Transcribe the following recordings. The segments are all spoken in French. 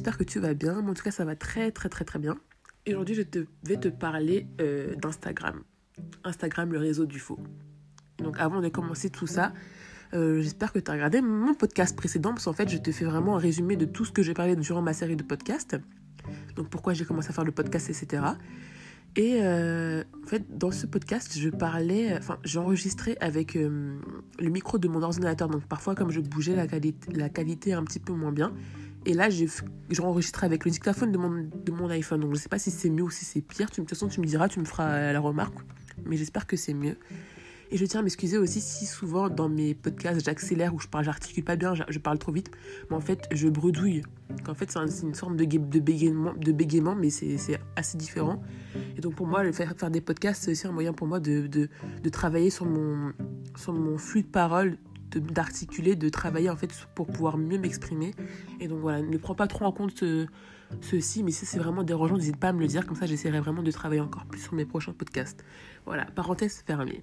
J'espère que tu vas bien. en tout cas, ça va très très très très bien. Et aujourd'hui, je vais te parler euh, d'Instagram. Instagram, le réseau du faux. Donc avant de commencer tout ça, euh, j'espère que tu as regardé mon podcast précédent, parce qu'en fait, je te fais vraiment un résumé de tout ce que j'ai parlé durant ma série de podcasts. Donc pourquoi j'ai commencé à faire le podcast, etc. Et euh, en fait, dans ce podcast, je parlais, enfin, j'enregistrais avec le micro de mon ordinateur. Donc parfois, comme je bougeais, la la qualité est un petit peu moins bien. Et là, j'ai enregistré avec le dictaphone de mon, de mon iPhone. Donc, je ne sais pas si c'est mieux ou si c'est pire. De toute façon, tu me diras, tu me feras la remarque. Mais j'espère que c'est mieux. Et je tiens à m'excuser aussi si souvent dans mes podcasts j'accélère ou je parle, j'articule pas bien, je parle trop vite. Mais en fait, je bredouille. En fait, c'est une forme de, de, bégaiement, de bégaiement, mais c'est assez différent. Et donc pour moi, faire, faire des podcasts, c'est aussi un moyen pour moi de, de, de travailler sur mon, sur mon flux de parole d'articuler, de, travailler en fait pour pouvoir mieux m'exprimer. Et donc voilà, ne prends pas trop en compte ceci, mais si c'est vraiment dérangeant, n'hésite pas à me le dire, comme ça j'essaierai vraiment de travailler encore plus sur mes prochains podcasts. Voilà, parenthèse fermée.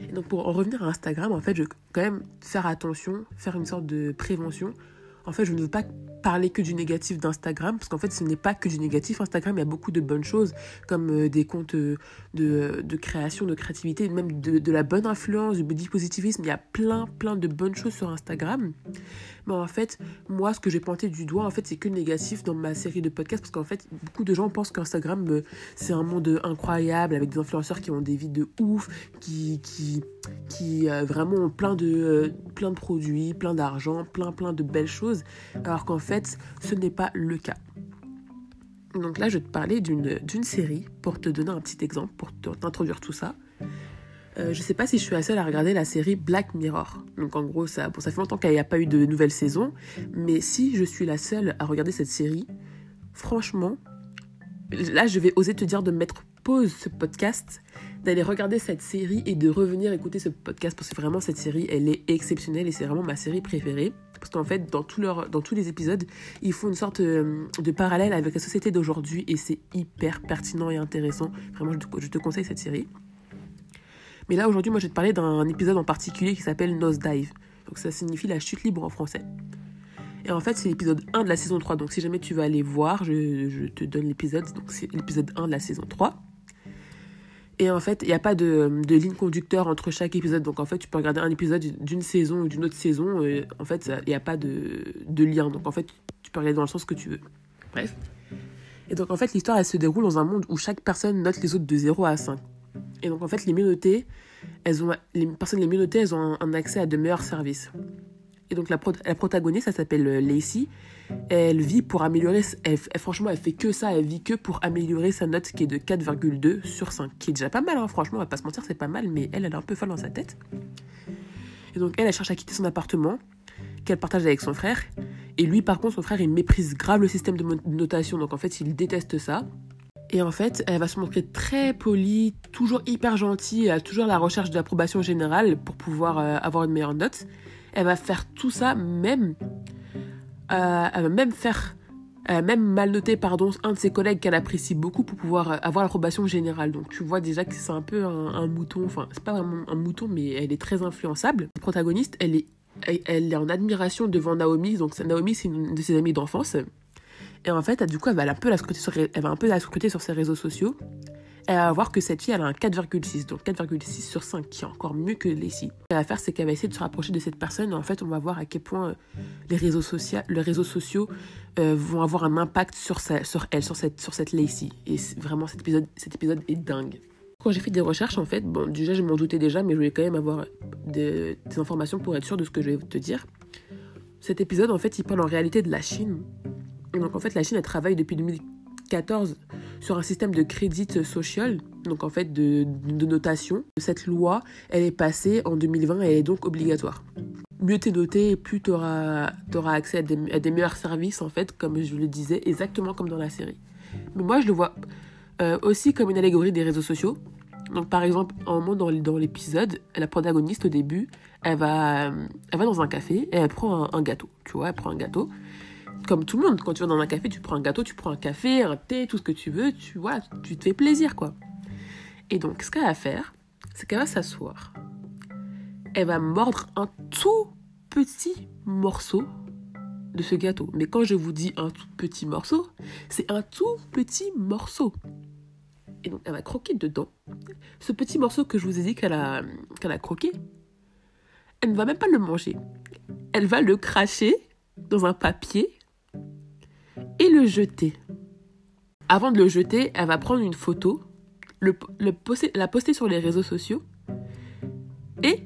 Et donc pour en revenir à Instagram, en fait, je veux quand même faire attention, faire une sorte de prévention. En fait, je ne veux pas parler que du négatif d'Instagram, parce qu'en fait, ce n'est pas que du négatif. Instagram, il y a beaucoup de bonnes choses, comme euh, des comptes euh, de, de, création, de créativité, même de, de, la bonne influence, du positivisme. Il y a plein, plein de bonnes choses sur Instagram. Mais en fait, moi, ce que j'ai pointé du doigt, en fait, c'est que le négatif dans ma série de podcasts, parce qu'en fait, beaucoup de gens pensent qu'Instagram, euh, c'est un monde incroyable, avec des influenceurs qui ont des vies de ouf, qui, qui, qui vraiment ont plein de, plein de produits, plein d'argent, plein, plein de belles choses, alors qu'en fait, ce n'est pas le cas. Donc là, je vais te parler d'une série pour te donner un petit exemple, pour t'introduire tout ça. Euh, je sais pas si je suis la seule à regarder la série Black Mirror. Donc en gros, ça, ça fait longtemps qu'il n'y a pas eu de nouvelle saison. Mais si je suis la seule à regarder cette série, franchement, là, je vais oser te dire de mettre pause ce podcast, d'aller regarder cette série et de revenir écouter ce podcast parce que vraiment cette série, elle est exceptionnelle et c'est vraiment ma série préférée. Parce qu'en fait, dans, dans tous les épisodes, ils font une sorte euh, de parallèle avec la société d'aujourd'hui et c'est hyper pertinent et intéressant. Vraiment, je te, conseille cette série. Mais là, aujourd'hui, moi, je vais te parler d'un épisode en particulier qui s'appelle Nosedive. Donc, ça signifie la chute libre en français. Et en fait, c'est l'épisode 1 de la saison 3. Donc, si jamais tu veux aller voir, je, je te donne l'épisode. Donc, c'est l'épisode 1 de la saison 3. Et en fait, il n'y a pas de, de, ligne conducteur entre chaque épisode. Donc en fait, tu peux regarder un épisode d'une saison ou d'une autre saison. Et en fait, il n'y a pas de, de, lien. Donc en fait, tu peux regarder dans le sens que tu veux. Bref. Et donc en fait, l'histoire, elle se déroule dans un monde où chaque personne note les autres de 0 à 5. Et donc en fait, les minorités, elles ont, les personnes les minorités, elles ont un, accès à de meilleurs services. Et donc la, la protagoniste, elle s'appelle euh, Lacey elle vit pour améliorer, elle, franchement, elle fait que ça, elle vit que pour améliorer sa note qui est de 4,2 sur 5, qui est déjà pas mal, hein, franchement, on va pas se mentir, c'est pas mal, mais elle, elle est un peu folle dans sa tête. Et donc, elle, elle cherche à quitter son appartement, qu'elle partage avec son frère. Et lui, par contre, son frère, il méprise grave le système de notation, donc en fait, il déteste ça. Et en fait, elle va se montrer très polie, toujours hyper gentille, elle a toujours la recherche de l'approbation générale pour pouvoir euh, avoir une meilleure note. Elle va faire tout ça même va même faire, même mal noter pardon, un de ses collègues qu'elle apprécie beaucoup pour pouvoir euh, avoir l'approbation générale. Donc tu vois déjà que c'est un peu un, mouton, enfin c'est pas vraiment un mouton, mais elle est très influençable. La protagoniste, elle est, elle, est en admiration devant Naomi. Donc Naomi, c'est une de ses amies d'enfance. Et en fait, du coup, elle va un peu la scruter elle va un peu la scruter sur ses réseaux sociaux elle va voir que cette fille, elle a un 4,6, donc 4,6 sur 5, qui est encore mieux que les Ce qu'elle va faire, c'est qu'elle va essayer de se rapprocher de cette personne, et en fait, on va voir à quel point euh, les réseaux, sociaux, euh, vont avoir un impact sur, elle, sur cette, sur Lacey. Et vraiment, cet épisode, cet épisode est dingue. Quand j'ai fait des recherches, en fait, bon, déjà, je m'en doutais déjà, mais je voulais quand même avoir des, informations pour être sûr de ce que je vais te dire. Cet épisode, en fait, il parle en réalité de la Chine. Et donc, en fait, la Chine, elle travaille depuis 2000 14 sur un système de crédit social, donc en fait de, notation. Cette loi, elle est passée en 2020 et elle est donc obligatoire. Mieux t'es noté, plus tu auras, accès à des, meilleurs services, en fait, comme je le disais, exactement comme dans la série. Mais moi, je le vois euh, aussi comme une allégorie des réseaux sociaux. Donc, par exemple, un moment dans, dans l'épisode, la protagoniste, au début, elle va, elle va dans un café et elle prend un, un gâteau. Tu vois, elle prend un gâteau comme tout le monde, quand tu vas dans un café, tu prends un gâteau, tu prends un café, un thé, tout ce que tu veux, tu vois, tu te fais plaisir, quoi. Et donc, ce qu'elle va faire, c'est qu'elle va s'asseoir. Elle va mordre un tout petit morceau de ce gâteau. Mais quand je vous dis un tout petit morceau, c'est un tout petit morceau. Et donc, elle va croquer dedans. Ce petit morceau que je vous ai dit qu'elle a, qu'elle a croqué, elle ne va même pas le manger. Elle va le cracher dans un papier et le jeter. Avant de le jeter, elle va prendre une photo, la poster sur les réseaux sociaux et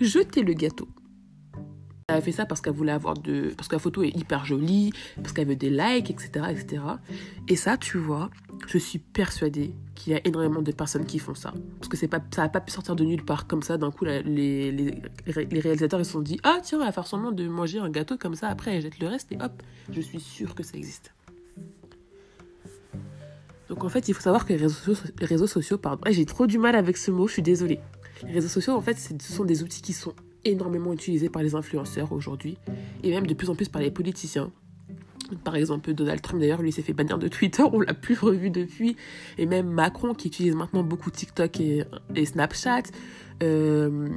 jeter le gâteau. Elle fait ça parce qu'elle voulait avoir de. parce que la photo est hyper jolie, parce qu'elle veut des likes, etc., etc. Et ça, tu vois, je suis persuadée qu'il y a énormément de personnes qui font ça. Parce que pas, ça n'a pas pu sortir de nulle part comme ça. D'un coup, les, les, réalisateurs ils se sont dit Ah, tiens, on va faire semblant de manger un gâteau comme ça. Après, elle jette le reste et hop, je suis sûre que ça existe. Donc en fait, il faut savoir que les réseaux sociaux, les réseaux sociaux pardon, j'ai trop du mal avec ce mot, je suis désolée. Les réseaux sociaux, en fait, ce sont des outils qui sont énormément utilisé par les influenceurs aujourd'hui et même de plus en plus par les politiciens. Par exemple, Donald Trump, d'ailleurs, lui s'est fait bannir de Twitter, on l'a plus revu depuis. Et même Macron, qui utilise maintenant beaucoup TikTok et, Snapchat. Euh,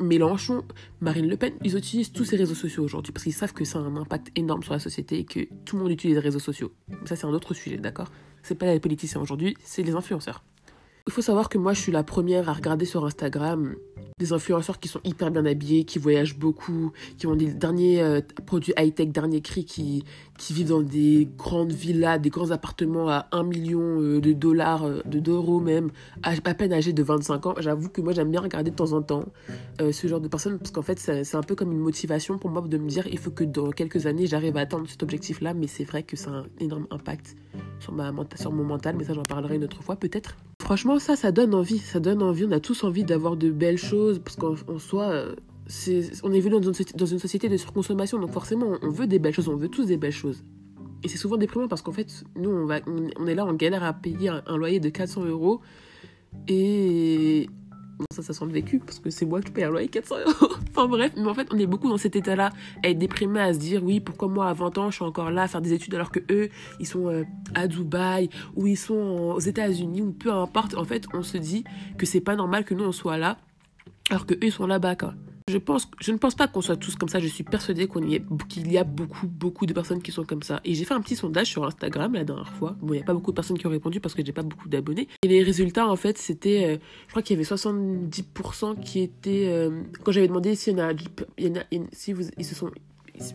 Mélenchon, Marine Le Pen, ils utilisent tous ces réseaux sociaux aujourd'hui parce qu'ils savent que ça a un impact énorme sur la société et que tout le monde utilise les réseaux sociaux. Ça, c'est un autre sujet, d'accord? C'est pas les politiciens aujourd'hui, c'est les influenceurs. Il faut savoir que moi, je suis la première à regarder sur Instagram des influenceurs qui sont hyper bien habillés, qui voyagent beaucoup, qui ont des derniers euh, produits high-tech, derniers cris, qui, qui vivent dans des grandes villas, des grands appartements à 1 million euh, de dollars, euh, de d'euros même, à, peine âgés de 25 ans. J'avoue que moi, j'aime bien regarder de temps en temps ce genre de personnes parce qu'en fait, c'est un peu comme une motivation pour moi de me dire il faut que dans quelques années, j'arrive à atteindre cet objectif-là, mais c'est vrai que ça a un énorme impact sur, ma, sur mon mental, mais ça, j'en parlerai une autre fois peut-être. Franchement, ça, ça donne envie. Ça donne envie. On a tous envie d'avoir de belles choses parce qu'en soi, euh, on est venu dans une, société de surconsommation. Donc forcément, on veut des belles choses. On veut tous des belles choses. Et c'est souvent déprimant parce qu'en fait, nous, on, est là, on galère à payer un loyer de 400 euros. Et ça, ça sent le vécu, parce que c'est moi qui paye un loyer 400 euros. enfin bref, mais en fait, on est beaucoup dans cet état-là, à être déprimé, à se dire, oui, pourquoi moi, à 20 ans, je suis encore là à faire des études, alors que eux, ils sont euh, à Dubaï, ou ils sont aux États-Unis, ou peu importe. En fait, on se dit que c'est pas normal que nous, on soit là, alors que eux, ils sont là-bas, quoi. Je, pense, je ne pense pas qu'on soit tous comme ça. Je suis persuadée qu'on y qu'il y a beaucoup, beaucoup de personnes qui sont comme ça. Et j'ai fait un petit sondage sur Instagram la dernière fois. Bon, il n'y a pas beaucoup de personnes qui ont répondu parce que j'ai pas beaucoup d'abonnés. Et les résultats, en fait, c'était, euh, je crois qu'il y avait 70% qui étaient, euh, quand j'avais demandé s'il y en a, il y en a, si vous, ils se sont,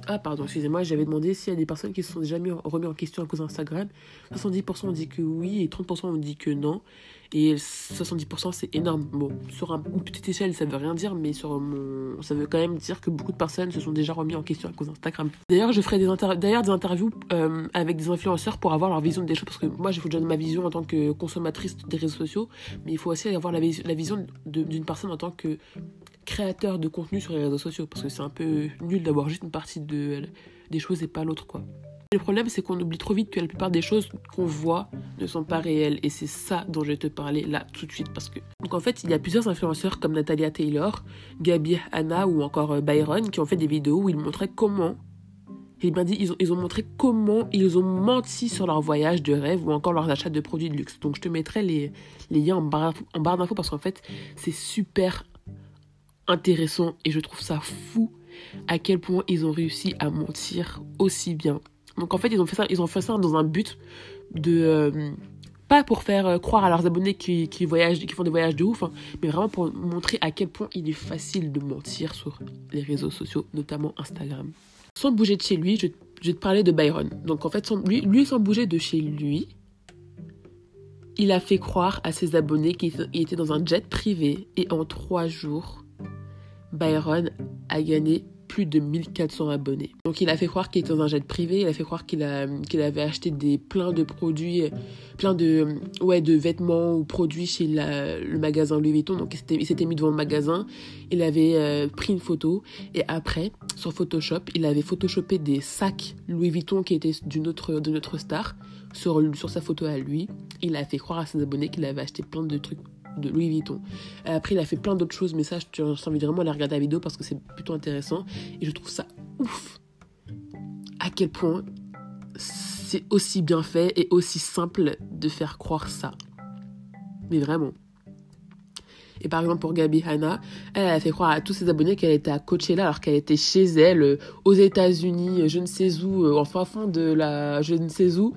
ah, pardon, excusez-moi, j'avais demandé s'il y a des personnes qui se sont jamais remis en question à cause d'Instagram. 70% ont dit que oui et 30% ont dit que non. Et 70% c'est énorme. Bon, sur une petite échelle, ça veut rien dire, mais sur mon... ça veut quand même dire que beaucoup de personnes se sont déjà remis en question à cause d'Instagram. D'ailleurs, je ferai des, D'ailleurs, des interviews euh, avec des influenceurs pour avoir leur vision des choses, parce que moi, je vous donne ma vision en tant que consommatrice des réseaux sociaux, mais il faut aussi avoir la, la vision d'une personne en tant que créateur de contenu sur les réseaux sociaux parce que c'est un peu nul d'avoir juste une partie de, des choses et pas l'autre quoi. Le problème c'est qu'on oublie trop vite que la plupart des choses qu'on voit ne sont pas réelles et c'est ça dont je vais te parler là tout de suite parce que donc en fait il y a plusieurs influenceurs comme Natalia Taylor, Gabi Anna ou encore euh, Byron qui ont fait des vidéos où ils montraient comment et bien dit, ils ont, montré comment ils ont menti sur leur voyage de rêve ou encore leurs achats de produits de luxe. Donc je te mettrai les, les liens en barre, en barre d'infos parce qu'en fait c'est super intéressant et je trouve ça fou à quel point ils ont réussi à mentir aussi bien. Donc en fait, ils ont fait ça, ils ont fait ça dans un but de euh, pas pour faire euh, croire à leurs abonnés qui, qui, voyagent, qui font des voyages de ouf, hein, mais vraiment pour montrer à quel point il est facile de mentir sur les réseaux sociaux, notamment Instagram. Sans bouger de chez lui, je, vais te parler de Byron. Donc en fait, lui, lui, sans bouger de chez lui, il a fait croire à ses abonnés qu'il était dans un jet privé et en trois jours, Byron a gagné plus de 1400 abonnés. Donc il a fait croire qu'il était dans un jet privé, il a fait croire qu'il avait acheté des plein de produits, plein de ouais de vêtements ou produits chez le magasin Louis Vuitton. Donc il s'était mis devant le magasin, il avait euh, pris une photo et après sur Photoshop, il avait photoshopé des sacs Louis Vuitton qui étaient d'une autre de notre star sur sur sa photo à lui. Il a fait croire à ses abonnés qu'il avait acheté plein de trucs de Louis Vuitton. Après, il a fait plein d'autres choses, mais ça, je t'invite vraiment à aller regarder la vidéo parce que c'est plutôt intéressant. Et je trouve ça ouf à quel point c'est aussi bien fait et aussi simple de faire croire ça. Mais vraiment. Et par exemple, pour Gabi Hanna, elle a fait croire à tous ses abonnés qu'elle était à Coachella alors qu'elle était chez elle, euh, aux États-Unis, je ne sais où, en fin fond de la je ne sais où.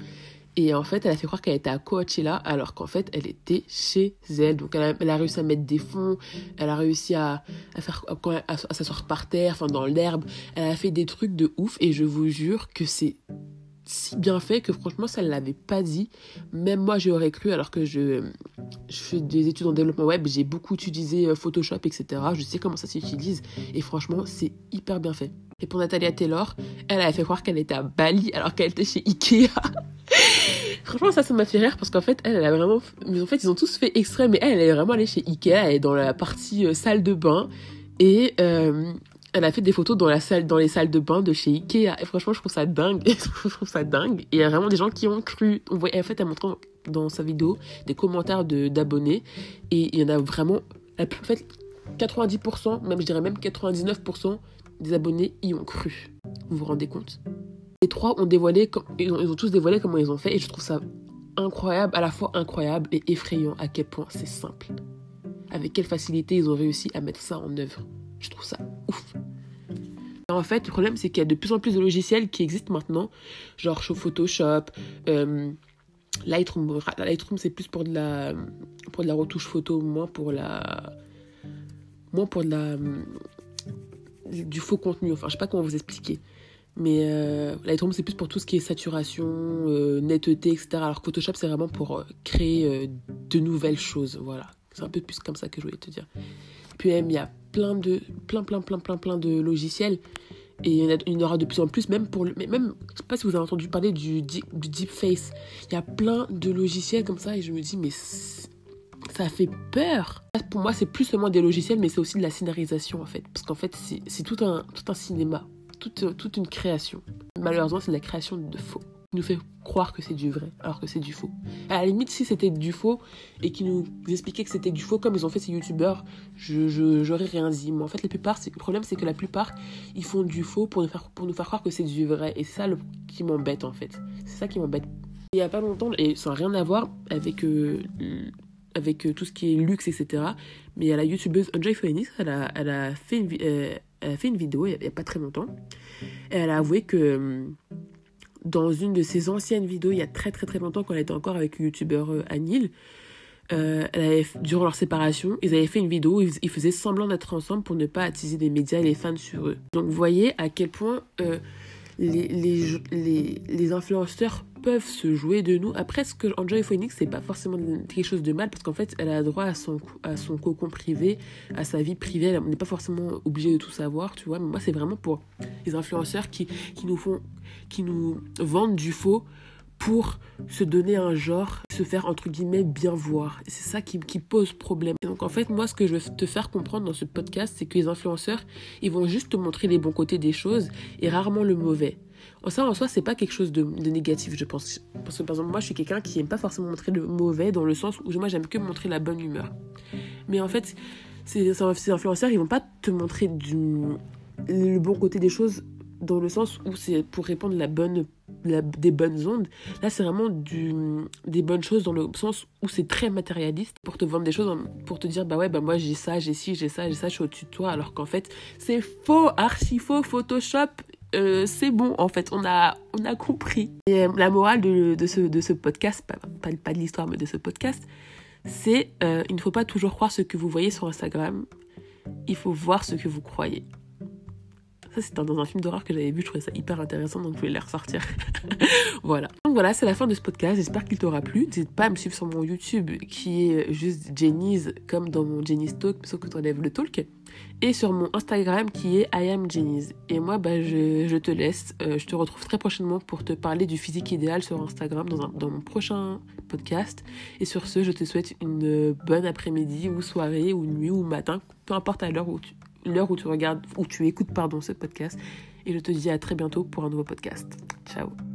Et en fait, elle a fait croire qu'elle était à Coachella alors qu'en fait, elle était chez elle. Donc, elle a, réussi à mettre des fonds, elle a réussi à, à s'asseoir par terre, enfin dans l'herbe. Elle a fait des trucs de ouf et je vous jure que c'est si bien fait que franchement ça ne l'avait pas dit même moi j'aurais cru alors que je, je fais des études en développement web j'ai beaucoup utilisé euh, Photoshop etc je sais comment ça s'utilise et franchement c'est hyper bien fait et pour Natalia Taylor elle avait fait croire qu'elle était à Bali alors qu'elle était chez Ikea franchement ça ça m'a fait rire parce qu'en fait elle, a vraiment mais en fait ils ont tous fait extrême mais elle elle est vraiment allée chez Ikea elle est dans la partie euh, salle de bain et euh, elle a fait des photos dans les salles de bain de chez Ikea. Et franchement je trouve ça dingue. Je trouve ça dingue. Et il y a vraiment des gens qui ont cru. On voit en fait elle montre dans sa vidéo des commentaires de d'abonnés et il y en a vraiment en fait 90% même je dirais même 99% des abonnés y ont cru. Vous vous rendez compte? Les trois ont dévoilé ils ont, tous dévoilé comment ils ont fait et je trouve ça incroyable à la fois incroyable et effrayant à quel point c'est simple avec quelle facilité ils ont réussi à mettre ça en œuvre je trouve ça ouf. En fait, le problème, c'est qu'il y a de plus en plus de logiciels qui existent maintenant, genre Photoshop, euh, Lightroom. Lightroom, c'est plus pour de la pour de la retouche photo, moins pour la moins pour de la du faux contenu. Enfin, je sais pas comment vous expliquer. Mais euh, Lightroom, c'est plus pour tout ce qui est saturation, euh, netteté, etc. Alors Photoshop, c'est vraiment pour créer de nouvelles choses. Voilà. C'est un peu plus comme ça que je voulais te dire. Puis il y a plein de plein plein plein plein plein de logiciels et il y, en aura de plus en plus même pour le même je sais pas si vous avez entendu parler du deep face il y a plein de logiciels comme ça et je me dis mais ça fait peur pour moi c'est plus seulement des logiciels mais c'est aussi de la scénarisation en fait parce qu'en fait c'est tout un tout un cinéma toute, toute une création malheureusement c'est de la création de faux nous fait croire que c'est du vrai alors que c'est du faux. À la limite, si c'était du faux et qu'ils nous expliquaient que c'était du faux, comme ils ont fait ces youtubeurs, je, je, j'aurais rien dit. Mais en fait, la plupart, le problème, c'est que la plupart, ils font du faux pour nous faire, croire que c'est du vrai. Et c'est ça le, qui m'embête, en fait. C'est ça qui m'embête. Il n'y a pas longtemps, et ça n'a rien à voir avec, euh, euh, tout ce qui est luxe, etc. Mais il y a la youtubeuse Enjoy Phoenix, elle a, elle a, fait, une, euh, elle a fait une vidéo il n'y a, pas très longtemps. Et elle a avoué que dans une de ses anciennes vidéos, il y a très très très longtemps, quand elle était encore avec le youtubeur euh, Anil, euh, elle durant leur séparation, ils avaient fait une vidéo où ils, faisaient semblant d'être ensemble pour ne pas attiser les médias et les fans sur eux. Donc vous voyez à quel point euh, les, les, les, les influenceurs peuvent se jouer de nous. Après, ce que Enjoy Phoenix, c'est pas forcément quelque chose de mal parce qu'en fait, elle a droit à son, cocon privé, à sa vie privée. On n'est pas forcément obligé de tout savoir, tu vois. Mais moi, c'est vraiment pour les influenceurs qui, nous font, qui nous vendent du faux pour se donner un genre, se faire entre guillemets bien voir. C'est ça qui, pose problème. Donc en fait, moi, ce que je veux te faire comprendre dans ce podcast, c'est que les influenceurs, ils vont juste te montrer les bons côtés des choses et rarement le mauvais. Ça, en soi, c'est pas quelque chose de, négatif, je pense. Parce que, par exemple, moi, je suis quelqu'un qui aime pas forcément montrer le mauvais, dans le sens où moi, j'aime que montrer la bonne humeur. Mais en fait, ces, ces influenceurs, ils vont pas te montrer du, le bon côté des choses dans le sens où c'est pour répondre la bonne, la, des bonnes ondes. Là, c'est vraiment du, des bonnes choses dans le sens où c'est très matérialiste pour te vendre des choses, pour te dire, bah ouais, bah moi j'ai ça, j'ai ci, j'ai ça, j'ai ça, je suis au-dessus de toi, alors qu'en fait, c'est faux, archi faux, Photoshop. Euh, c'est bon, en fait, on a, on a compris. Et euh, la morale de, de, ce, de ce podcast, pas, pas, de l'histoire, mais de ce podcast, c'est euh, il ne faut pas toujours croire ce que vous voyez sur Instagram, il faut voir ce que vous croyez. Ça, c'était dans un film d'horreur que j'avais vu. Je trouvais ça hyper intéressant, donc je voulais les ressortir. voilà. Donc voilà, c'est la fin de ce podcast. J'espère qu'il t'aura plu. N'hésite pas à me suivre sur mon YouTube qui est juste Jenny's, comme dans mon Jenny's Talk, sauf que tu enlèves le talk. Et sur mon Instagram qui est I am Jenny's. Et moi, bah, je, te laisse. Euh, je te retrouve très prochainement pour te parler du physique idéal sur Instagram dans mon prochain podcast. Et sur ce, je te souhaite une bonne après-midi ou soirée ou nuit ou matin, peu importe à l'heure où tu l'heure où tu regardes, où tu écoutes pardon ce podcast. Et je te dis à très bientôt pour un nouveau podcast. Ciao